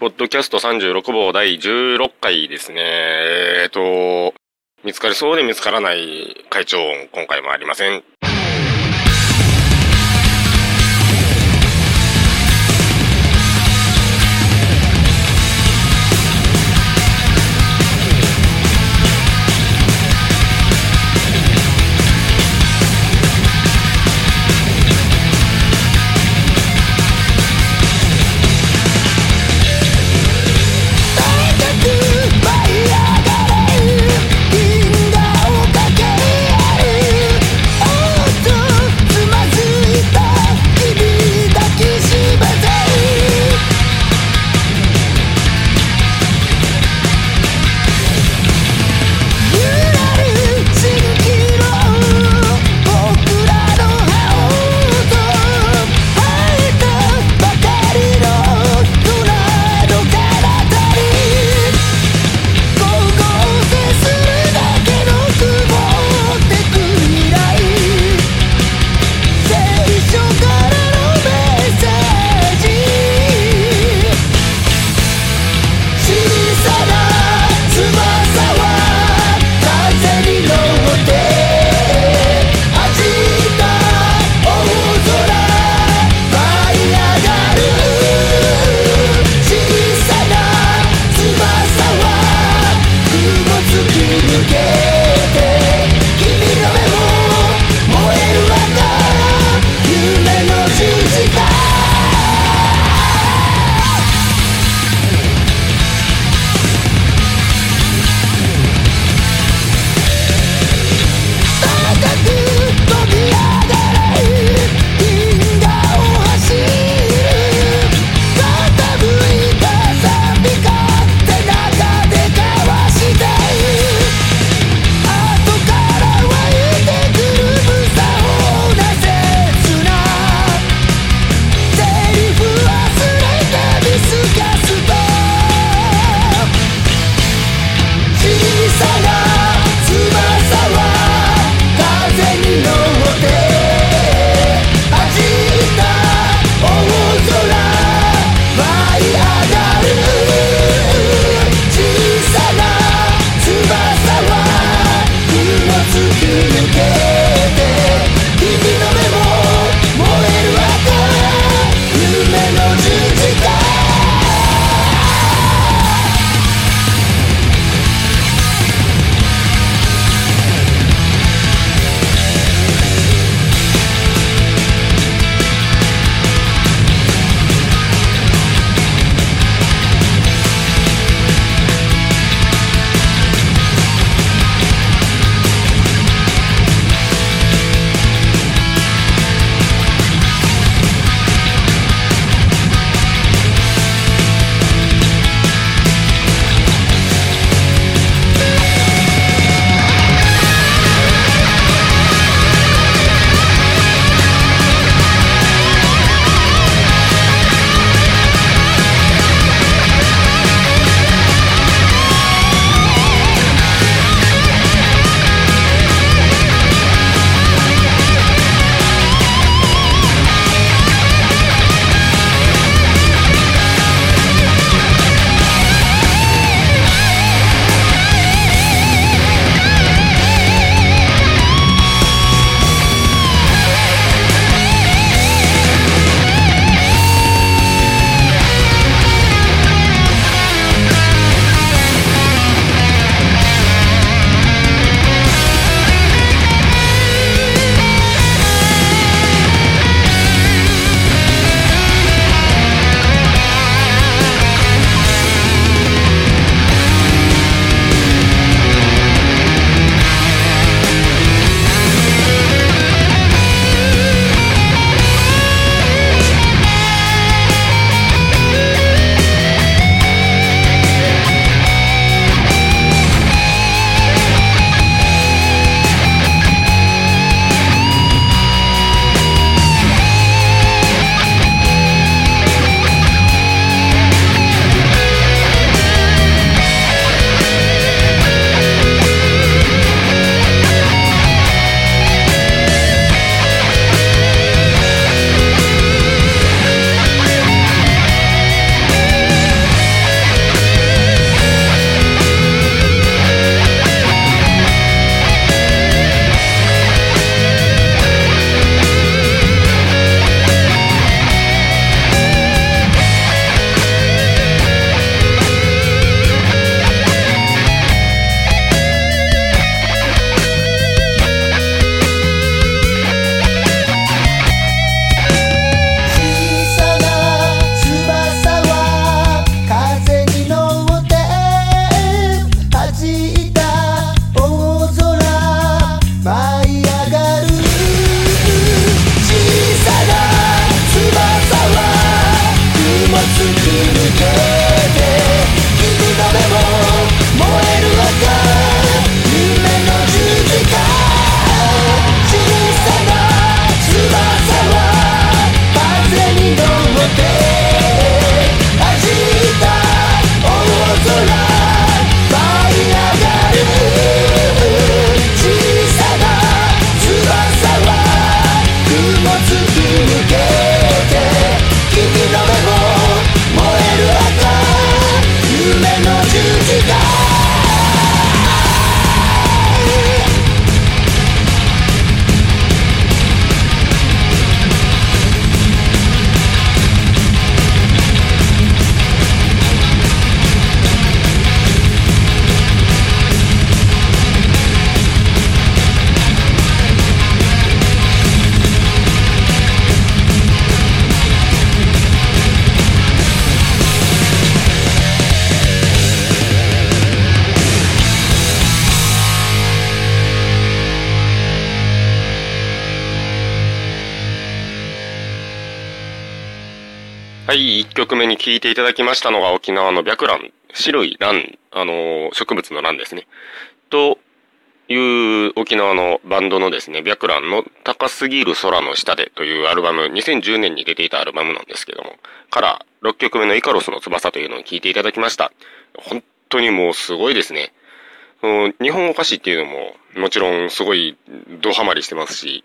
ポッドキャスト36号第16回ですね。えっ、と、見つかりそうで見つからない会長、今回もありません。「1曲目に聴いていただきましたのが沖縄の白蘭、白い蘭、あの、植物の蘭ですね。という沖縄のバンドのですね、白蘭の高すぎる空の下でというアルバム、2010年に出ていたアルバムなんですけども、から6曲目のイカロスの翼というのを聴いていただきました。本当にもうすごいですね。日本お菓子っていうのももちろんすごいドハマりしてますし、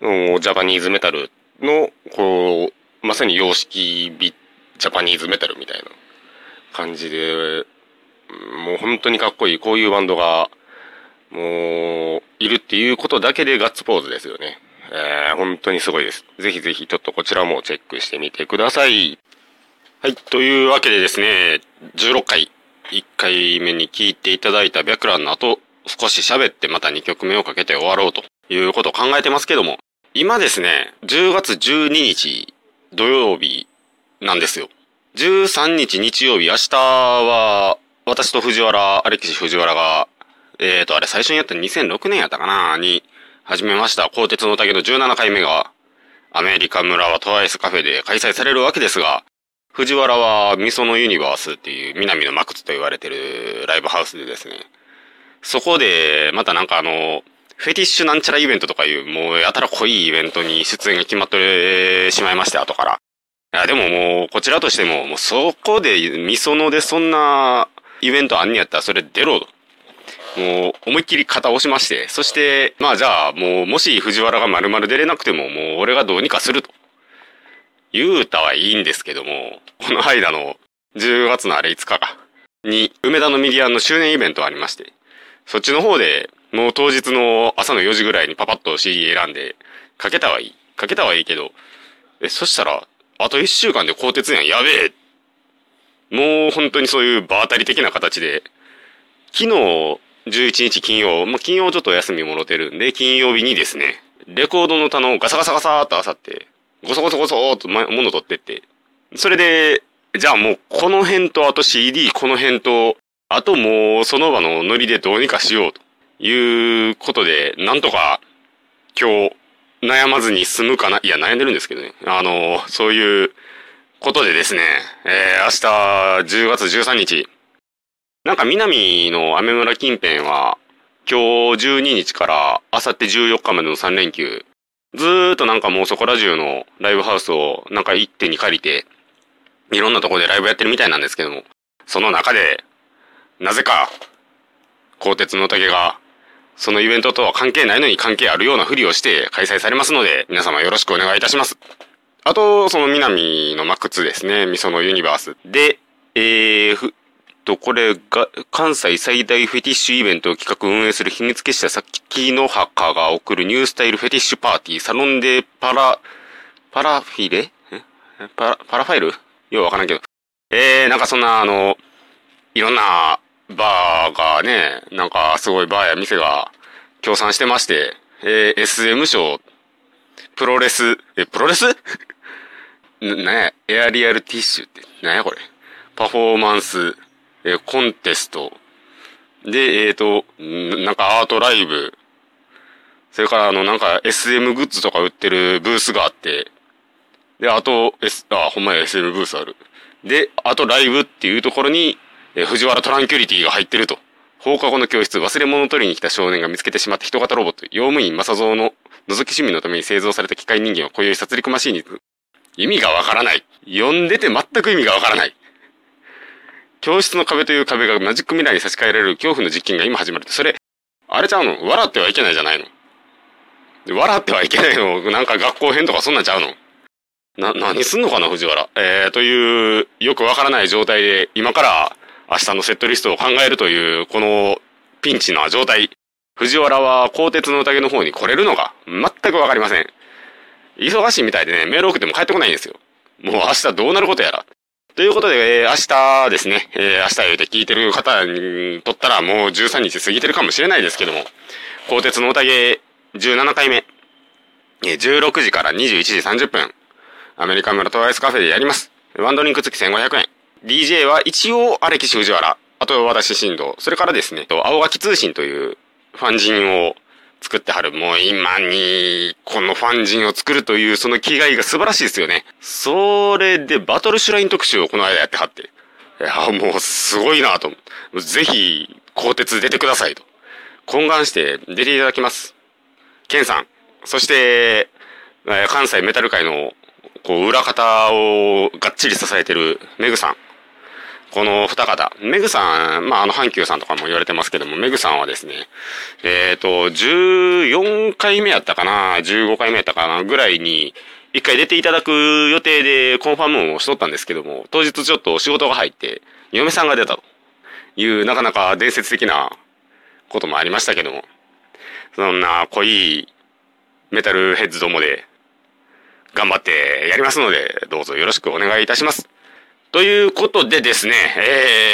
ジャパニーズメタルのこうまさに様式美ジャパニーズメタルみたいな感じで、もう本当にかっこいい、こういうバンドが、もう、いるっていうことだけでガッツポーズですよね。えー、本当にすごいです。ぜひぜひちょっとこちらもチェックしてみてください。はい、というわけでですね、16回、1回目に聞いていただいた白蘭の後、少し喋ってまた2曲目をかけて終わろうということを考えてますけども、今ですね、10月12日土曜日なんですよ。13日日曜日、明日は、私と藤原、アレキシ藤原が、えーと、あれ最初にやった2006年やったかなに始めました、鋼鉄の竹の17回目が、アメリカ村はトワイスカフェで開催されるわけですが、藤原はミソのユニバースっていう南のマクツと言われてるライブハウスでですね、そこで、またなんかあの、フェティッシュなんちゃらイベントとかいう、もうやたら濃いイベントに出演が決まってしまいまして、後から。いや、でももう、こちらとしても、もうそこで、みそのでそんなイベントあんにやったらそれ出ろと。もう、思いっきり肩を押しまして、そして、まあじゃあ、もう、もし藤原が丸々出れなくても、もう俺がどうにかすると。言うたはいいんですけども、この間の10月のあれ5日か、に、梅田のミディアンの周年イベントありまして、そっちの方で、もう当日の朝の4時ぐらいにパパッと CD 選んで、かけたはいい。かけたはいいけど、え、そしたら、あと1週間で鋼鉄やん、やべえ。もう本当にそういう場当たり的な形で、昨日11日金曜、まあ、金曜ちょっと休みもろてるんで、金曜日にですね、レコードの棚をガサガサガサーっと漁って、ゴソゴソゴソーっと物取ってって、それで、じゃあもうこの辺とあと CD この辺と、あともうその場のノリでどうにかしようと。いうことで、なんとか今日悩まずに済むかな？いや、悩んでるんですけどね。あの、そういうことでですね、えー、明日10月13日、なんか南の雨村近辺は、今日12日から明後日14日までの3連休、ずーっとなんかもうそこら中のライブハウスをなんか一手に借りて、いろんなとこでライブやってるみたいなんですけども、その中で、なぜか、鋼鉄の竹がそのイベントとは関係ないのに関係あるようなふりをして開催されますので、皆様よろしくお願いいたします。あと、その南のマック2ですね、ミソのユニバース。で、えー、ふ、と、これが、関西最大フェティッシュイベントを企画運営する秘密結社さっきの墓が送るニュースタイルフェティッシュパーティー、サロンでパラ、パラフィレ？パラ、パラファイル？ようわからんけど。えー、なんかそんな、あの、いろんなバーがね、なんかすごいバーや店が協賛してまして、えー、SM 賞、プロレス、え、プロレス？な、な、エアリアルティッシュって、なんやこれ？パフォーマンス、えー、コンテスト、で、えっ、ー、と、なんかアートライブ、それからあの、なんか SM グッズとか売ってるブースがあって、で、あと、S、あ、ほんまや SM ブースある。で、あとライブっていうところに、え藤原トランキュリティが入ってると。放課後の教室、忘れ物を取りに来た少年が見つけてしまった人型ロボット、用務員正蔵の覗き趣味のために製造された機械人間は今宵殺戮マシーンに、意味がわからない。読んでて全く意味がわからない。教室の壁という壁がマジックミラーに差し替えられる恐怖の実験が今始まる。それ、あれちゃうの？笑ってはいけないじゃないの。笑ってはいけないの？なんか学校編とかそんなんちゃうの？な、何すんのかな、藤原。えー、という、よくわからない状態で、今から明日のセットリストを考えるという、このピンチな状態。藤原は鋼鉄の宴の方に来れるのか全くわかりません。忙しいみたいでね、メール送っても帰ってこないんですよ。もう明日どうなることやら。ということで、えー、明日ですね、えー、明日言うて聞いてる方にとったらもう13日過ぎてるかもしれないですけども、鋼鉄の宴17回目、えー、16時から21時30分、アメリカ村トワイスカフェでやります。ワンドリンク付き1500円。DJ は一応、アレキシ藤原、あと私新藤、それからですね、青垣通信というファン人を作ってはる。もう今に、このファン人を作るというその気概が素晴らしいですよね。それでバトルシュライン特集をこの間やってはって。いや、もうすごいなと。ぜひ、鋼鉄出てくださいと。懇願して出ていただきます。ケンさん。そして、関西メタル界のこう裏方をがっちり支えてるメグさん。この二方。メグさん、まあ、あの、阪急さんとかも言われてますけども、メグさんはですね、えっ、ー、と、14回目やったかな、15回目やったかな、ぐらいに、一回出ていただく予定でコンファームをしとったんですけども、当日ちょっと仕事が入って、嫁さんが出たという、なかなか伝説的なこともありましたけども、そんな濃いメタルヘッズどもで、頑張ってやりますので、どうぞよろしくお願いいたします。ということでですね、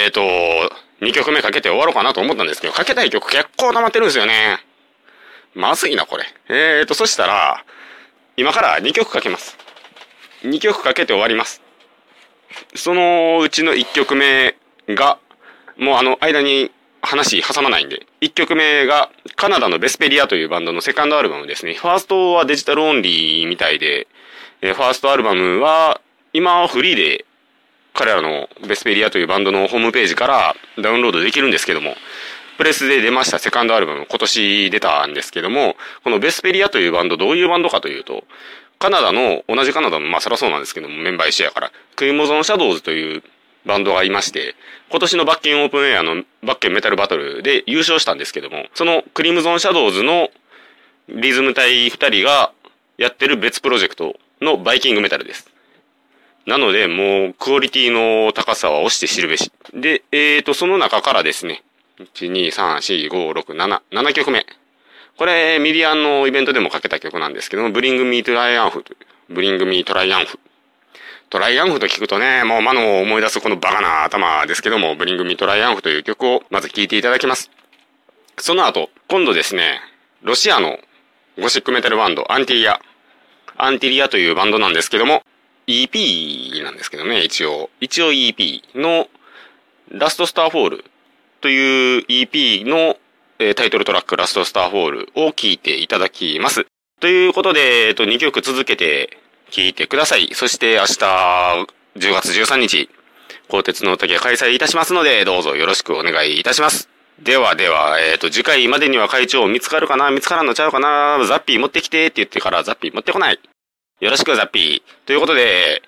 えーと、2曲目かけて終わろうかなと思ったんですけど、かけたい曲結構溜まってるんですよね。まずいな、これ。えーと、そしたら、今から2曲かけます。2曲かけて終わります。そのうちの1曲目が、もうあの間に話挟まないんで、1曲目がカナダのベスペリアというバンドのセカンドアルバムですね。ファーストはデジタルオンリーみたいで、ファーストアルバムは今はフリーで彼らのベスペリアというバンドのホームページからダウンロードできるんですけども、プレスで出ましたセカンドアルバム、今年出たんですけども、このベスペリアというバンド、どういうバンドかというと、カナダの、同じカナダの、まあそらそうなんですけども、メンバー一緒やから、クイモゾンシャドウズというバンドがいまして、今年のバッケンオープンエアのバッケンメタルバトルで優勝したんですけども、そのクリムゾンシャドウズのリズム隊二人がやってる別プロジェクトのバイキングメタルです。なので、もう、クオリティの高さは押して知るべし。で、えーと、その中からですね、1、2、3、4、5、6、7、7曲目。これ、ミディアンのイベントでもかけた曲なんですけども、 Bring Me Triumph、Bring Me Triumph。Triumph と聞くとね、もうマノを思い出すこのバカな頭ですけども、 Bring Me Triumph という曲をまず聴いていただきます。その後、今度ですね、ロシアのゴシックメタルバンド、アンティリア。アンティリアというバンドなんですけども、EP なんですけどね、一応。一応 EP のラストスターフォールという EP の、えー、タイトルトラックラストスターフォールを聴いていただきます。ということで、えっと、2曲続けて聴いてください。そして明日、10月13日、鋼鉄の宴開催いたしますので、どうぞよろしくお願いいたします。ではでは、えっ、ー、と、次回までには会長見つかるかな見つからんのちゃうかなザッピー持ってきてって言ってからザッピー持ってこない。よろしくザッピー。ということで、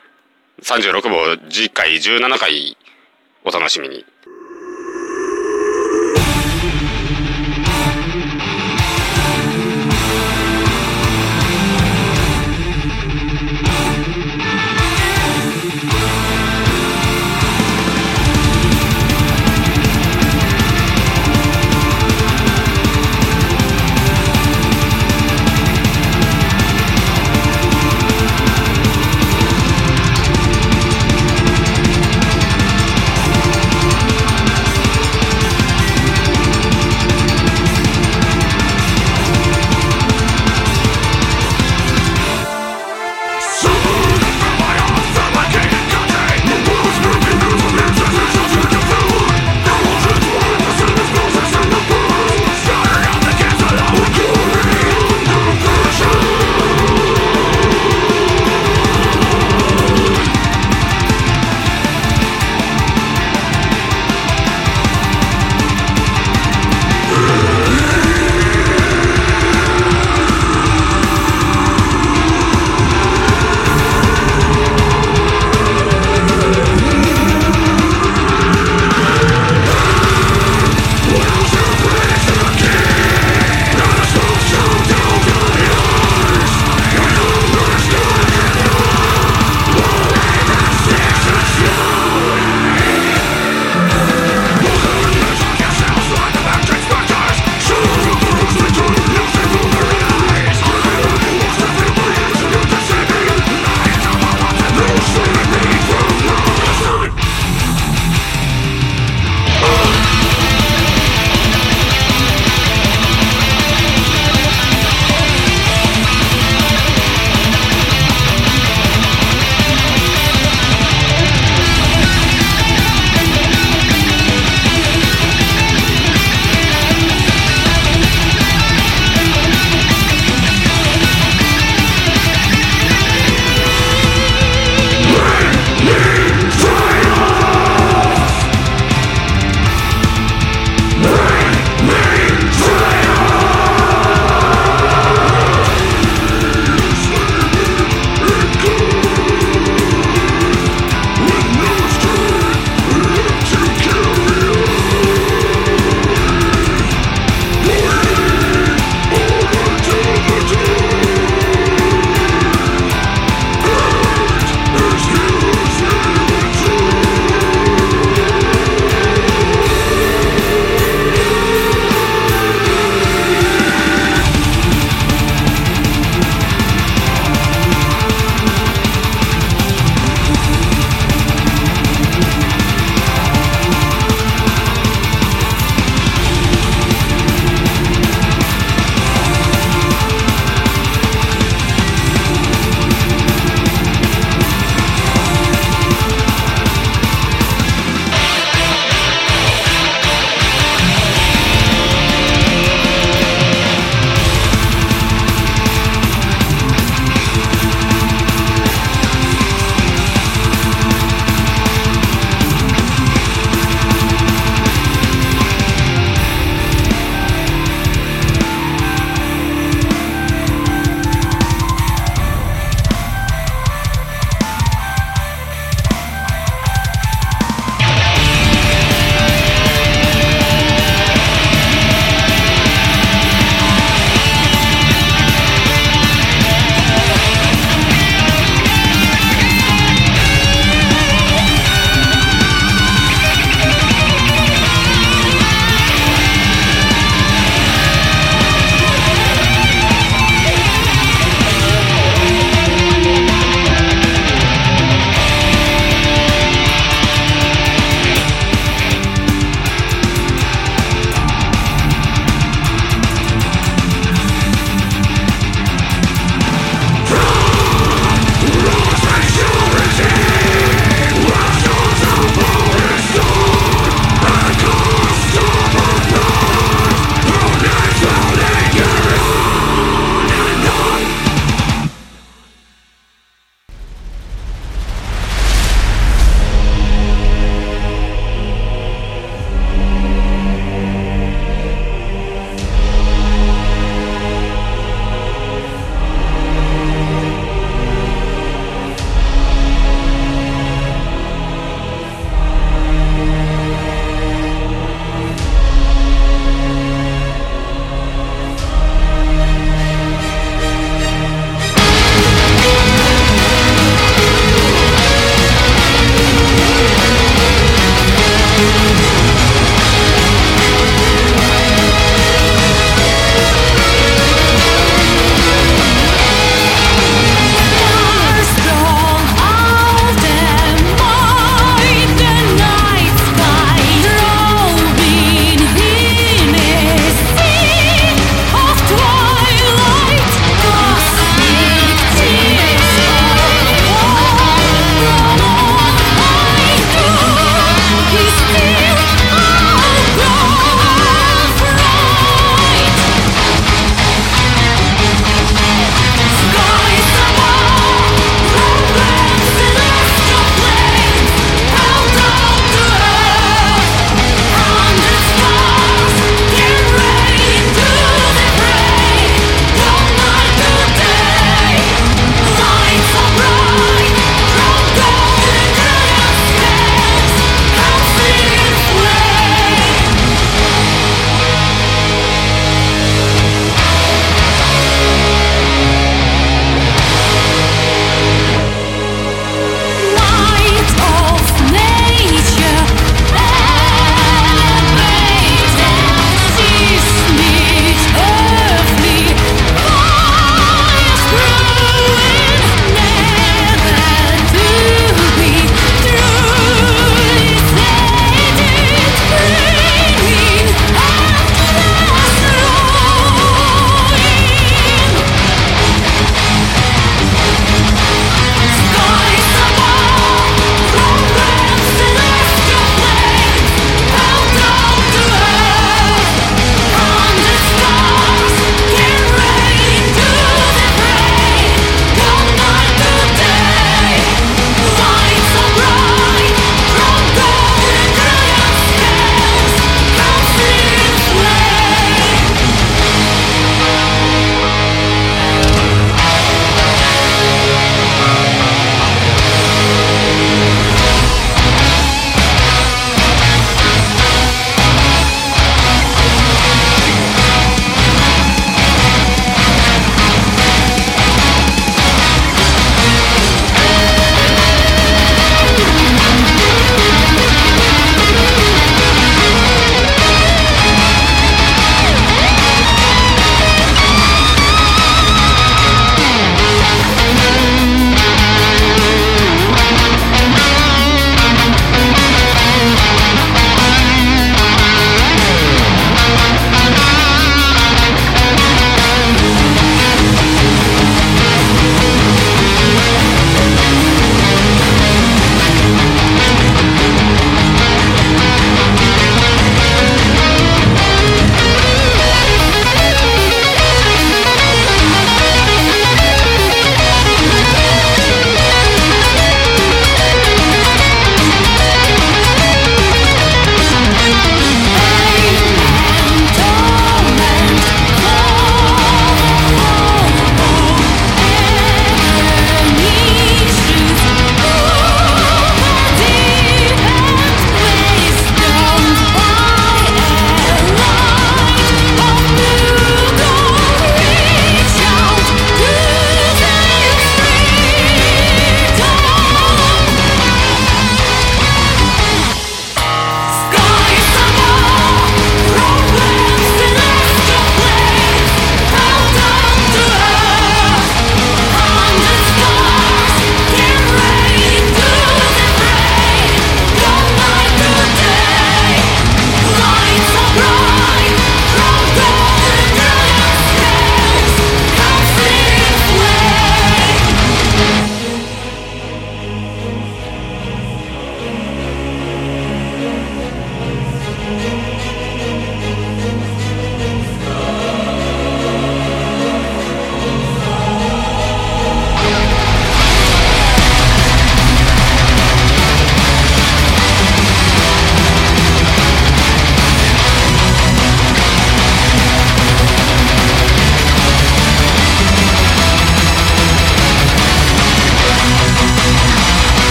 36号次回17回お楽しみに。